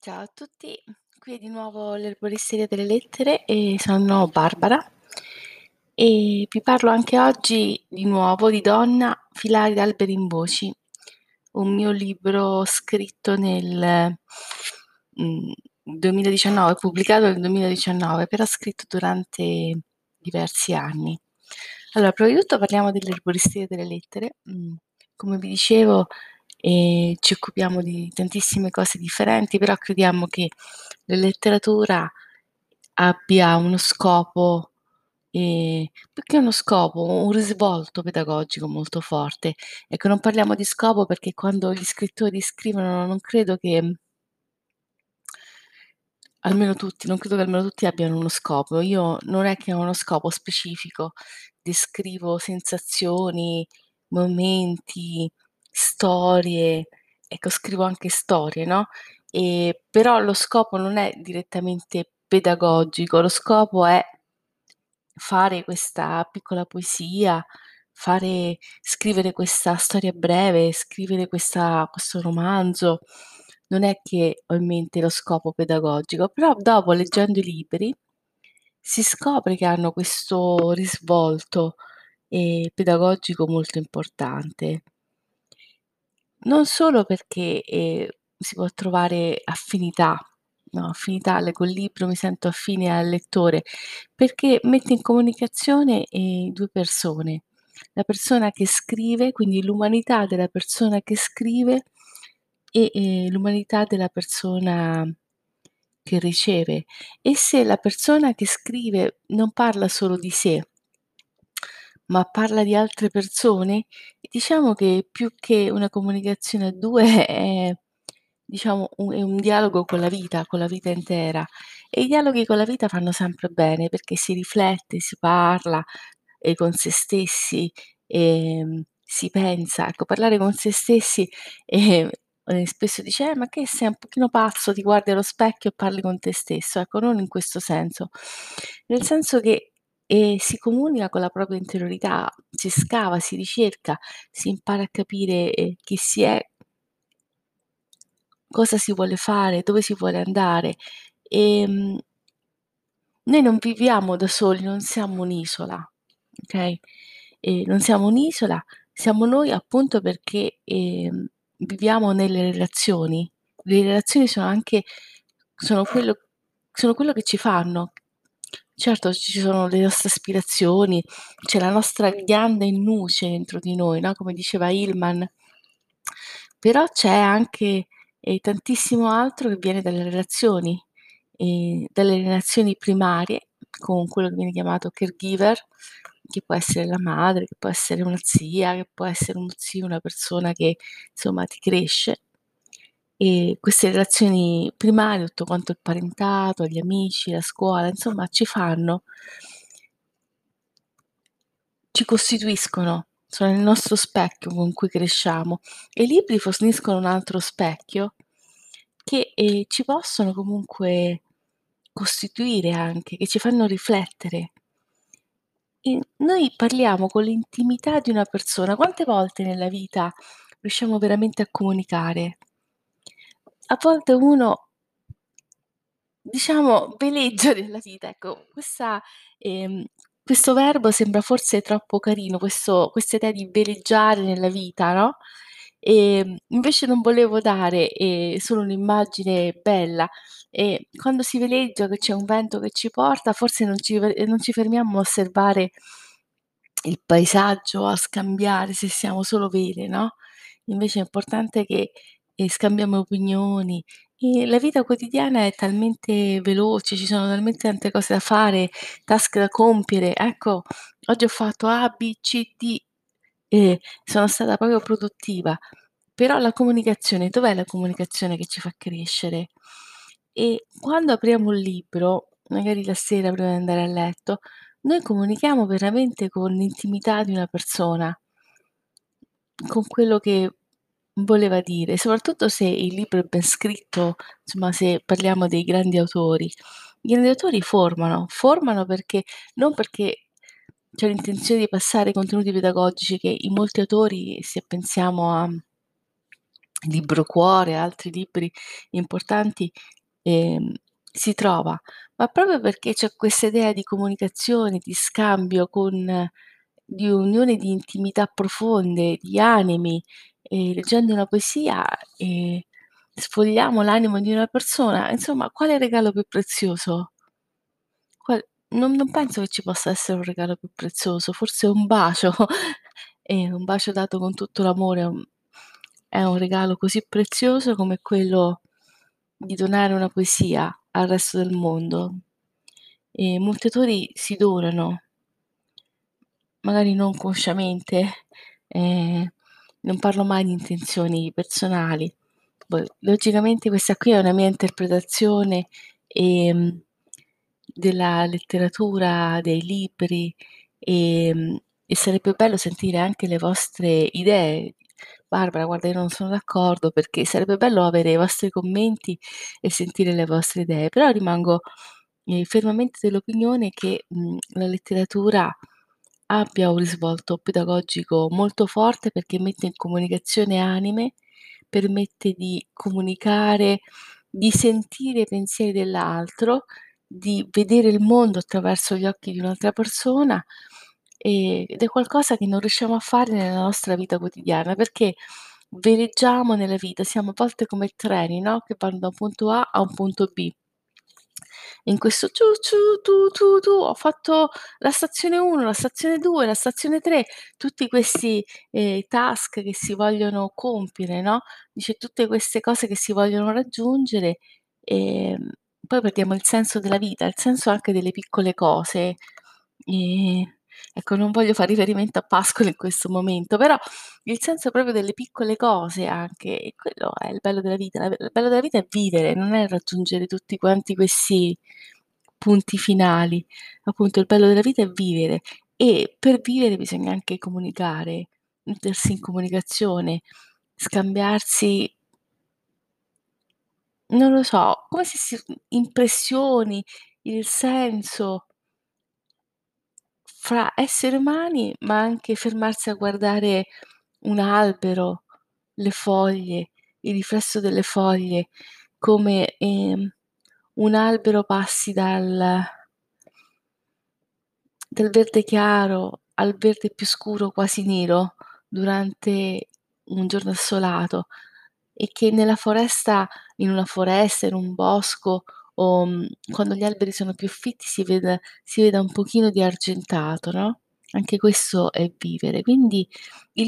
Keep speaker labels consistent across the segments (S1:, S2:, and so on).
S1: Ciao a tutti, qui è di nuovo l'erboristeria delle lettere e sono Barbara e vi parlo anche oggi di nuovo di Donna filari d'alberi in voci, un mio libro scritto nel mm, 2019, pubblicato nel 2019, però scritto durante diversi anni. Allora, prima di tutto parliamo dell'erboristeria delle lettere. Mm, come vi dicevo, eh, ci occupiamo di tantissime cose differenti, però crediamo che la letteratura abbia uno scopo, eh, più che uno scopo, un risvolto pedagogico molto forte. Ecco, non parliamo di scopo perché quando gli scrittori scrivono non credo che almeno tutti, non credo che almeno tutti abbiano uno scopo. Io non è che ho uno scopo specifico, descrivo sensazioni, momenti, storie, ecco scrivo anche storie, no, ehm, però lo scopo non è direttamente pedagogico, lo scopo è fare questa piccola poesia, fare scrivere questa storia breve, scrivere questa questo romanzo. Non è che ho in mente lo scopo pedagogico, però dopo leggendo i libri si scopre che hanno questo risvolto, ehm, pedagogico molto importante. Non solo perché, ehm, si può trovare affinità, no, affinità, il libro, mi sento affine al lettore, perché mette in comunicazione, ehm, 2 persone. La persona che scrive, quindi l'umanità della persona che scrive e, ehm, l'umanità della persona che riceve. E se la persona che scrive non parla solo di sé ma parla di altre persone, diciamo che più che una comunicazione a 2 è diciamo un è un dialogo con la vita, con la vita intera. E i dialoghi con la vita fanno sempre bene perché si riflette, si parla, ehm, con se stessi, ehm, si pensa. Ecco, parlare con se stessi, ehm, ehm, spesso dice: "Eh, ma che sei un pochino pazzo, ti guardi allo specchio e parli con te stesso." Ecco, non in questo senso. Nel senso che e si comunica con la propria interiorità, si scava, si ricerca, si impara a capire, ehm, chi si è cosa si vuole fare, dove si vuole andare. Ehm noi non viviamo da soli, non siamo un'isola, okay, ehm, non siamo un'isola, siamo noi appunto perché, ehm, viviamo nelle relazioni. Le relazioni sono anche sono quello sono quello che ci fanno. Certo, ci sono le nostre aspirazioni, c'è la nostra ghianda in nuce dentro di noi, no, come diceva Hillman. Però c'è anche, ehm, tantissimo altro che viene dalle relazioni, ehm, dalle relazioni primarie con quello che viene chiamato caregiver, che può essere la madre, che può essere una zia, che può essere uno zio, una persona che insomma ti cresce. E queste relazioni primarie, tutto quanto il parentato, gli amici, la scuola, insomma ci fanno ci costituiscono, sono il nostro specchio con cui cresciamo e i libri forniscono un altro specchio che, ehm, ci possono comunque costituire anche, che ci fanno riflettere. E noi parliamo con l'intimità di una persona. Quante volte nella vita riusciamo veramente a comunicare? A volte uno diciamo veleggia nella vita, ecco. Questa ehm, questo verbo sembra forse troppo carino, questo questa idea di veleggiare nella vita, no, ehm, invece non volevo dare, ehm, solo un'immagine bella. E quando si veleggia, che c'è un vento che ci porta, forse non ci non ci fermiamo a osservare il paesaggio, a scambiare se siamo solo vele, no, invece è importante che, ehm, scambiamo opinioni. E la vita quotidiana è talmente veloce, ci sono talmente tante cose da fare, task da compiere. Ecco, oggi ho fatto A, B, C, D e sono stata proprio produttiva. Però la comunicazione, dov'è la comunicazione che ci fa crescere? E quando apriamo un libro, magari la sera prima di andare a letto, noi comunichiamo veramente con l'intimità di una persona con quello che voleva dire, soprattutto se il libro è ben scritto, insomma se parliamo dei grandi autori. I grandi autori formano, formano perché non perché c'è l'intenzione di passare contenuti pedagogici che in molti autori, se pensiamo a Libro Cuore, altri libri importanti, ehm, si trova, ma proprio perché c'è questa idea di comunicazione, di scambio con di unione di intimità profonde, di animi, e leggendo una poesia, ehm, sfogliamo l'animo di una persona, insomma quale regalo più prezioso? Qual non non penso che ci possa essere un regalo più prezioso, forse un bacio, e un bacio dato con tutto l'amore è un regalo così prezioso come quello di donare una poesia al resto del mondo. E molti autori si donano magari non consciamente, ehm, non parlo mai di intenzioni personali. Poi logicamente questa qui è una mia interpretazione, ehm, della letteratura, dei libri, ehm, e sarebbe bello sentire anche le vostre idee. "Barbara guarda io non sono d'accordo", perché sarebbe bello avere i vostri commenti e sentire le vostre idee, però rimango, ehm, fermamente dell'opinione che, mhmm, la letteratura abbia un risvolto pedagogico molto forte perché mette in comunicazione anime, permette di comunicare, di sentire i pensieri dell'altro, di vedere il mondo attraverso gli occhi di un'altra persona, ed è qualcosa che non riusciamo a fare nella nostra vita quotidiana, perché veleggiamo nella vita, siamo a volte come treni, no, che vanno da un punto A a un punto B. In questo ciu ciu, tu tu tu, ho fatto la stazione 1, la stazione 2, la stazione 3, tutti questi, ehm, task che si vogliono compiere, no, dice tutte queste cose che si vogliono raggiungere, ehm, poi perdiamo il senso della vita, il senso anche delle piccole cose. Ehm, ecco, non voglio far riferimento a Pascolo in questo momento, però il senso proprio delle piccole cose anche, e quello è il bello della vita. Il bello della vita è vivere, non è raggiungere tutti quanti questi punti finali. Appunto il bello della vita è vivere e per vivere bisogna anche comunicare, mettersi in comunicazione, scambiarsi non lo so, come se si impressioni, il senso fra esseri umani, ma anche fermarsi a guardare un albero, le foglie, il riflesso delle foglie, come, ehm, un albero passi dal dal verde chiaro al verde più scuro, quasi nero, durante un giorno assolato e che nella foresta in una foresta, in un bosco o, mhmm, quando gli alberi sono più fitti si veda si veda un pochino di argentato, no, anche questo è vivere. Quindi dà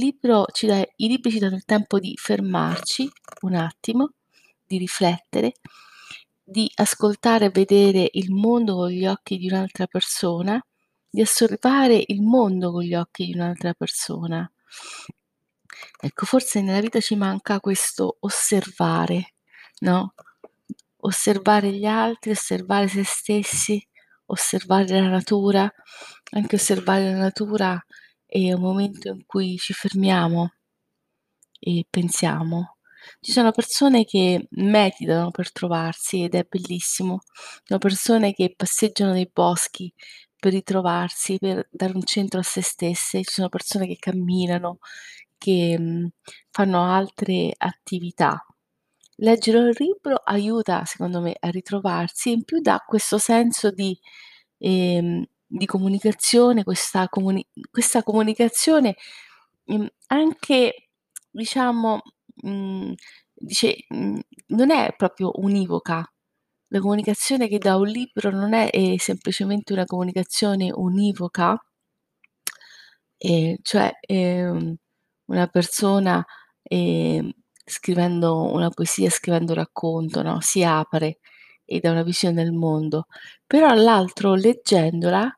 S1: i libri ci danno il tempo di fermarci un attimo, di riflettere, di ascoltare e vedere il mondo con gli occhi di un'altra persona, di osservare il mondo con gli occhi di un'altra persona. Ecco, forse nella vita ci manca questo osservare, no, osservare gli altri, osservare se stessi, osservare la natura. Anche osservare la natura è un momento in cui ci fermiamo e pensiamo. Ci sono persone che meditano per trovarsi ed è bellissimo. Ci sono persone che passeggiano nei boschi per ritrovarsi, per dare un centro a se stesse. Ci sono persone che camminano, che, fanno altre attività. Leggere un libro aiuta, secondo me, a ritrovarsi in più dà questo senso di ehm, di comunicazione, questa comuni questa comunicazione, mhmm, anche diciamo, mhmm, dice mhmm, non è proprio univoca. La comunicazione che dà un libro non è, ehm, semplicemente una comunicazione univoca ehm, cioè, ehm, una persona, ehm, scrivendo una poesia, scrivendo un racconto, no, si apre e dà una visione del mondo, però l'altro leggendola,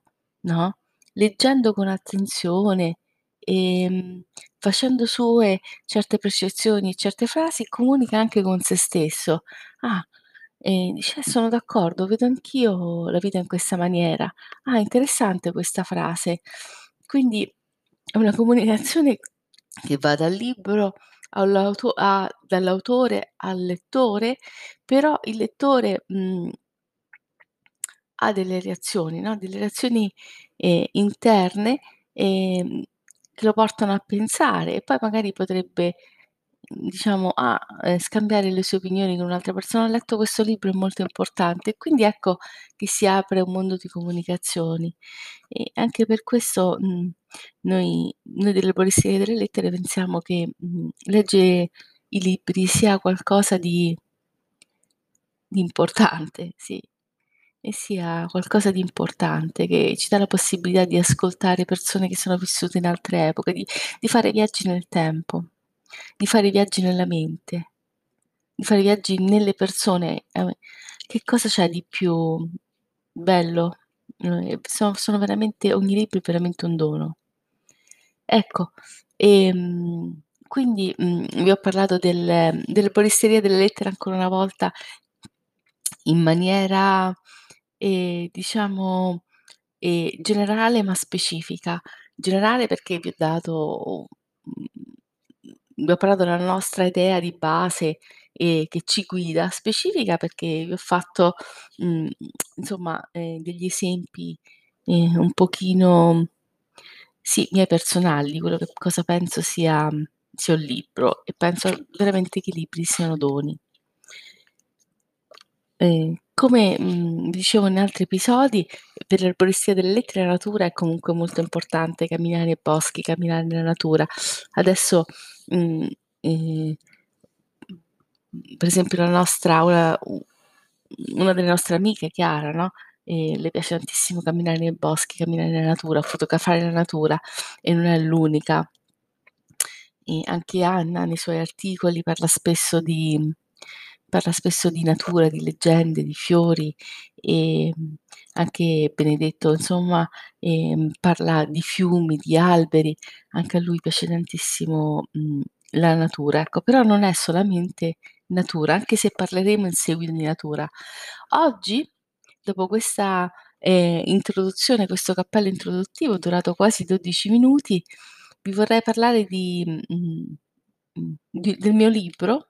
S1: no, leggendo con attenzione, ehm, facendo sue certe percezioni e certe frasi, comunica anche con se stesso. Ah, ehm, dice: "Eh, sono d'accordo, vedo anch'io la vita in questa maniera. Ah, interessante questa frase." Quindi è una comunicazione che va dal libro a dall'autore al lettore, però il lettore, mhmm ha delle reazioni, no, delle reazioni, ehm, interne, ehm, che lo portano a pensare e poi magari potrebbe diciamo a, ehm, scambiare le sue opinioni con un'altra persona: "Ho letto questo libro, è molto importante." Quindi ecco che si apre un mondo di comunicazioni. E anche per questo, mhmm, noi noi dell'erboristeria delle lettere pensiamo che, mhmm, leggere i libri sia qualcosa di di importante, sì, e sia qualcosa di importante, che ci dà la possibilità di ascoltare persone che sono vissute in altre epoche, di di fare viaggi nel tempo, di fare viaggi nella mente, di fare viaggi nelle persone. Ehm, che cosa c'è di più bello? Ehm, so sono veramente ogni libro è veramente un dono. Ecco, ehm, quindi, mhmm, vi ho parlato del dell'erboristeria delle lettere ancora una volta in maniera, ehm, diciamo, ehm, generale ma specifica. Generale perché vi ho dato vi ho parlato della nostra idea di base, ehm, che ci guida. Specifica perché vi ho fatto, mhmm, insomma, ehm, degli esempi, ehm, un pochino sì, miei personali, quello che cosa penso sia sia un libro e penso veramente che i libri siano doni. Ehm, come, mhmm, dicevo in altri episodi, per l'erboristeria delle lettere la natura è comunque molto importante, camminare nei boschi, camminare nella natura. Adesso, mhmm, ehm, per esempio la nostra una una delle nostre amiche Chiara, no, ehm, le piace tantissimo camminare nei boschi, camminare nella natura, fotografare la natura e non è l'unica. E anche Anna nei suoi articoli parla spesso di parla spesso di natura, di leggende, di fiori, ehm, anche Benedetto insomma, ehm, parla di fiumi, di alberi, anche a lui piace tantissimo, mhmm, la natura, ecco. Però non è solamente natura, anche se parleremo in seguito di natura. Oggi, dopo questa, ehm, introduzione, questo cappello introduttivo durato quasi 12 minuti, vi vorrei parlare di mhmm, mhmm, di del mio libro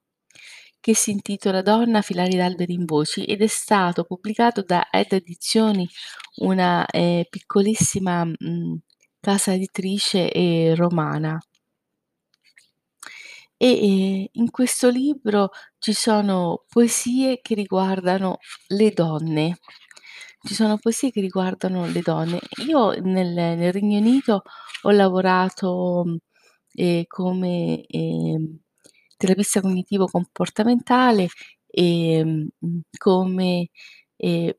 S1: che si intitola "Donna, filari d'alberi in voci" ed è stato pubblicato da Edda Edizioni, una, ehm, piccolissima, mhmm, casa editrice, ehm, romana. E, ehm, in questo libro ci sono poesie che riguardano le donne. Ci sono poesie che riguardano le donne. Io nel nel Regno Unito ho lavorato, mhmm, ehm, come, ehm, terapista cognitivo comportamentale, ehm, mhmm, come, ehm,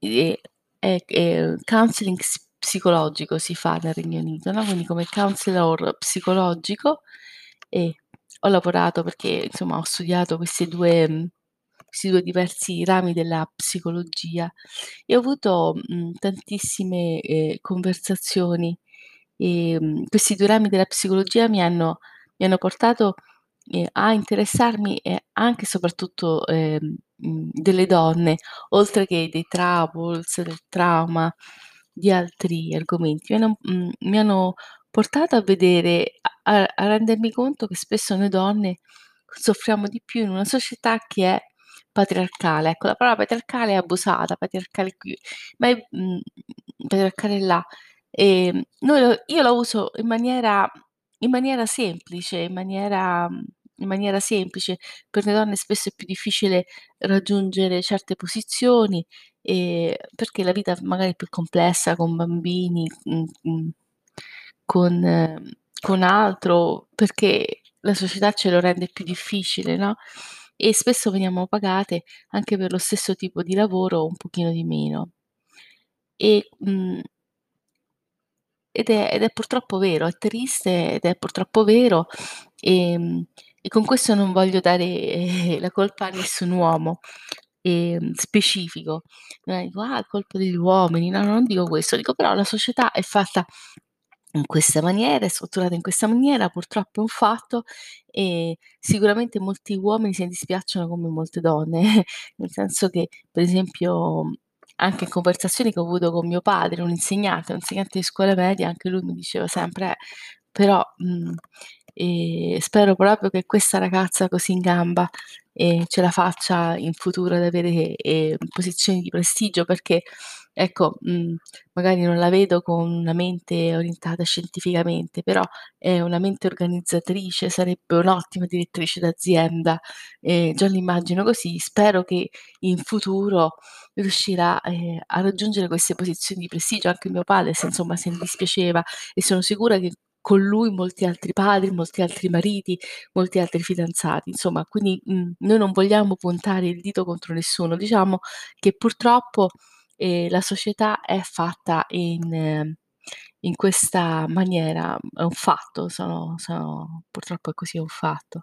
S1: ehm, e ehm, counseling psicologico si fa nel Regno Unito, no, quindi come counselor psicologico e ho lavorato perché insomma ho studiato 2 mhmm, questi 2 diversi rami della psicologia e ho avuto, mhmm, tantissime, ehm, conversazioni. Ehm, questi 2 rami della psicologia mi hanno mi hanno portato, ehm, a interessarmi, ehm, anche e soprattutto, ehm, mhmm, delle donne, oltre che dei troubles, del trauma, di altri argomenti. Mi hanno mhmm, mi hanno portato a vedere a a rendermi conto che spesso noi donne soffriamo di più in una società che è patriarcale. Ecco, la parola patriarcale è abusata, patriarcale qui, ma è mhmm, patriarcale là. Ehm, noi io la uso in maniera in maniera semplice, in maniera in maniera semplice. Per le donne spesso è più difficile raggiungere certe posizioni, ehm, perché la vita magari è più complessa con bambini, mhmm, mhmm, con con altro, perché la società ce lo rende più difficile, no, e spesso veniamo pagate anche per lo stesso tipo di lavoro un pochino di meno. E, mhmm ed è ed è purtroppo vero, è triste ed è purtroppo vero, ehm, e con questo non voglio dare, ehm, la colpa a nessun uomo, ehm, specifico. Non dico: "Ah, colpa degli uomini." No, non dico questo, dico però la società è fatta in questa maniera, è strutturata in questa maniera, purtroppo è un fatto, e sicuramente molti uomini se ne dispiacciono come molte donne, nel senso che, per esempio, anche in conversazioni che ho avuto con mio padre, un insegnante un insegnante di scuola media, anche lui mi diceva sempre: "Eh, però, mhmm, e spero proprio che questa ragazza così in gamba, ehm, ce la faccia in futuro ad avere, ehm, posizioni di prestigio perché, ecco, mhmm, magari non la vedo con una mente orientata scientificamente, però è una mente organizzatrice, sarebbe un'ottima direttrice d'azienda, ehm, già l'immagino così. Spero che in futuro riuscirà, ehm, a raggiungere queste posizioni di prestigio. Anche mio padre se insomma se ne dispiaceva e sono sicura che con lui molti altri padri, molti altri mariti, molti altri fidanzati. Insomma, quindi, mhmm, noi non vogliamo puntare il dito contro nessuno. Diciamo che purtroppo, ehm, la società è fatta in in questa maniera, è un fatto, sono sono purtroppo è così, un fatto.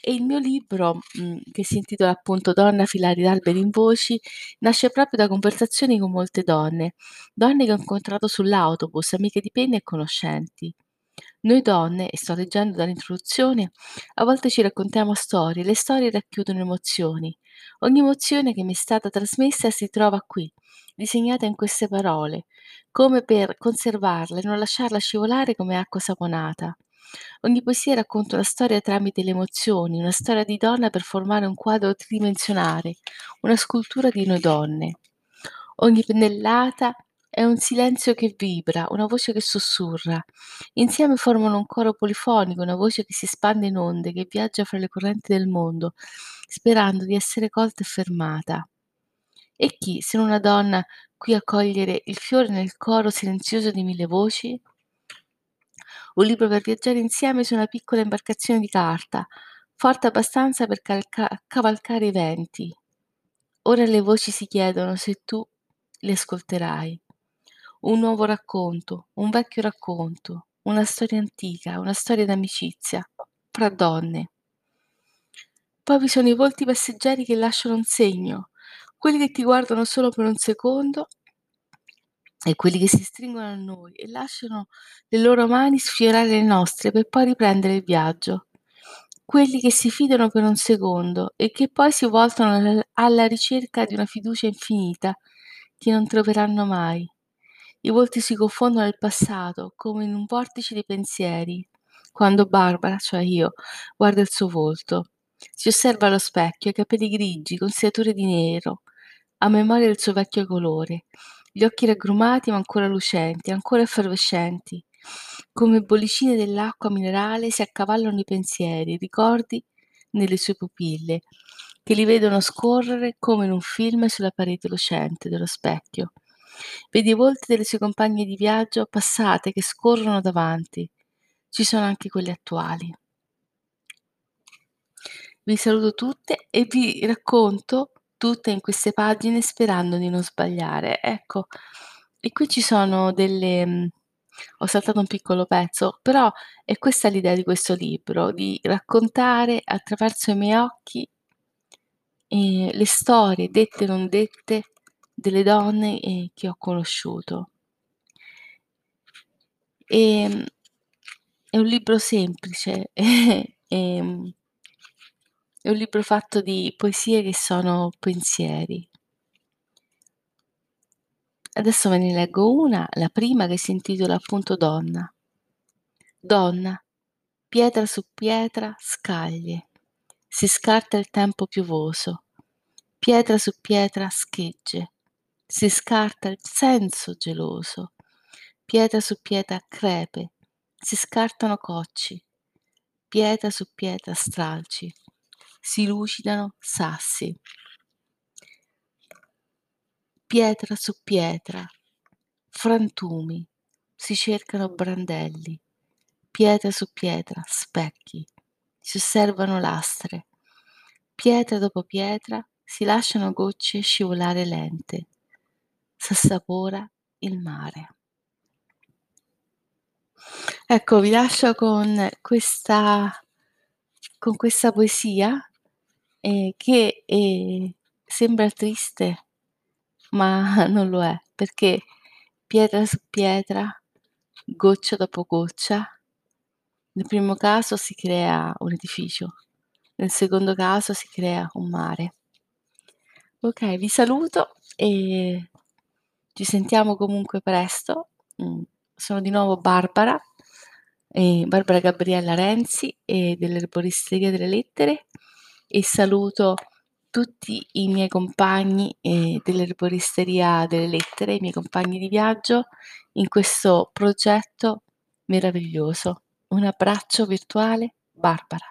S1: E il mio libro, mhmm, che si intitola appunto Donna filari d'alberi in voci, nasce proprio da conversazioni con molte donne, donne che ho incontrato sull'autobus, amiche di penna e conoscenti. Noi donne, e sto leggendo dall'introduzione, a volte ci raccontiamo storie, le storie racchiudono emozioni. Ogni emozione che mi è stata trasmessa si trova qui, disegnata in queste parole, come per conservarla e non lasciarla scivolare come acqua saponata. Ogni poesia racconta una storia tramite le emozioni, una storia di donna per formare un quadro tridimensionale, una scultura di noi donne. Ogni pennellata è un silenzio che vibra, una voce che sussurra. Insieme formano un coro polifonico, una voce che si spande in onde, che viaggia fra le correnti del mondo, sperando di essere colta e fermata. E chi, se non una donna, qui a cogliere il fiore nel coro silenzioso di mille voci? Un libro per viaggiare insieme su una piccola imbarcazione di carta, forte abbastanza per calca- cavalcare i venti. Ora le voci si chiedono se tu le ascolterai. Un nuovo racconto, un vecchio racconto, una storia antica, una storia d'amicizia fra donne. Poi vi sono i volti passeggeri che lasciano un segno, quelli che ti guardano solo per un secondo e quelli che si stringono a noi e lasciano le loro mani sfiorare le nostre per poi riprendere il viaggio. Quelli che si fidano per un secondo e che poi si voltano alla ricerca di una fiducia infinita che non troveranno mai. I volti si confondono nel passato, come in un vortice di pensieri. Quando Barbara, cioè io, guarda il suo volto, si osserva allo specchio, i capelli grigi, con striature di nero, a memoria del suo vecchio colore, gli occhi raggrumati ma ancora lucenti, ancora effervescenti. Come bollicine dell'acqua minerale si accavallano i pensieri, i ricordi nelle sue pupille, che li vedono scorrere come in un film sulla parete lucente dello specchio. Vedi i volti delle sue compagne di viaggio passate che scorrono davanti. Ci sono anche quelle attuali. Vi saluto tutte e vi racconto tutte in queste pagine sperando di non sbagliare. Ecco, e qui ci sono delle mhmm, ho saltato un piccolo pezzo, però è questa l'idea di questo libro, di raccontare attraverso i miei occhi, ehm, le storie dette e non dette delle donne, ehm, che ho conosciuto. Ehm, è un libro semplice, ehm è un libro fatto di poesie che sono pensieri. Adesso ve ne leggo una, la prima che si intitola appunto Donna. Donna, pietra su pietra, scaglie, si scarta il tempo piovoso, pietra su pietra schegge, si scarta il senso geloso, pietra su pietra crepe, si scartano cocci, pietra su pietra stralci, si lucidano sassi. Pietra su pietra, frantumi, si cercano brandelli, pietra su pietra, specchi, si osservano lastre, pietra dopo pietra si lasciano gocce scivolare lente, s'assapora il mare. Ecco, vi lascio con questa con questa poesia ehm, che, ehm, sembra triste, ma non lo è, perché pietra su pietra, goccia dopo goccia, nel primo caso si crea un edificio, nel secondo caso si crea un mare. Okay, vi saluto e ci sentiamo comunque presto. Mhmm, sono di nuovo Barbara, ehm, Barbara Gabriella Renzi, ehm, dell'Erboristeria delle Lettere e saluto tutti i miei compagni, ehm, dell'Erboristeria delle Lettere, i miei compagni di viaggio in questo progetto meraviglioso. Un abbraccio virtuale, Barbara.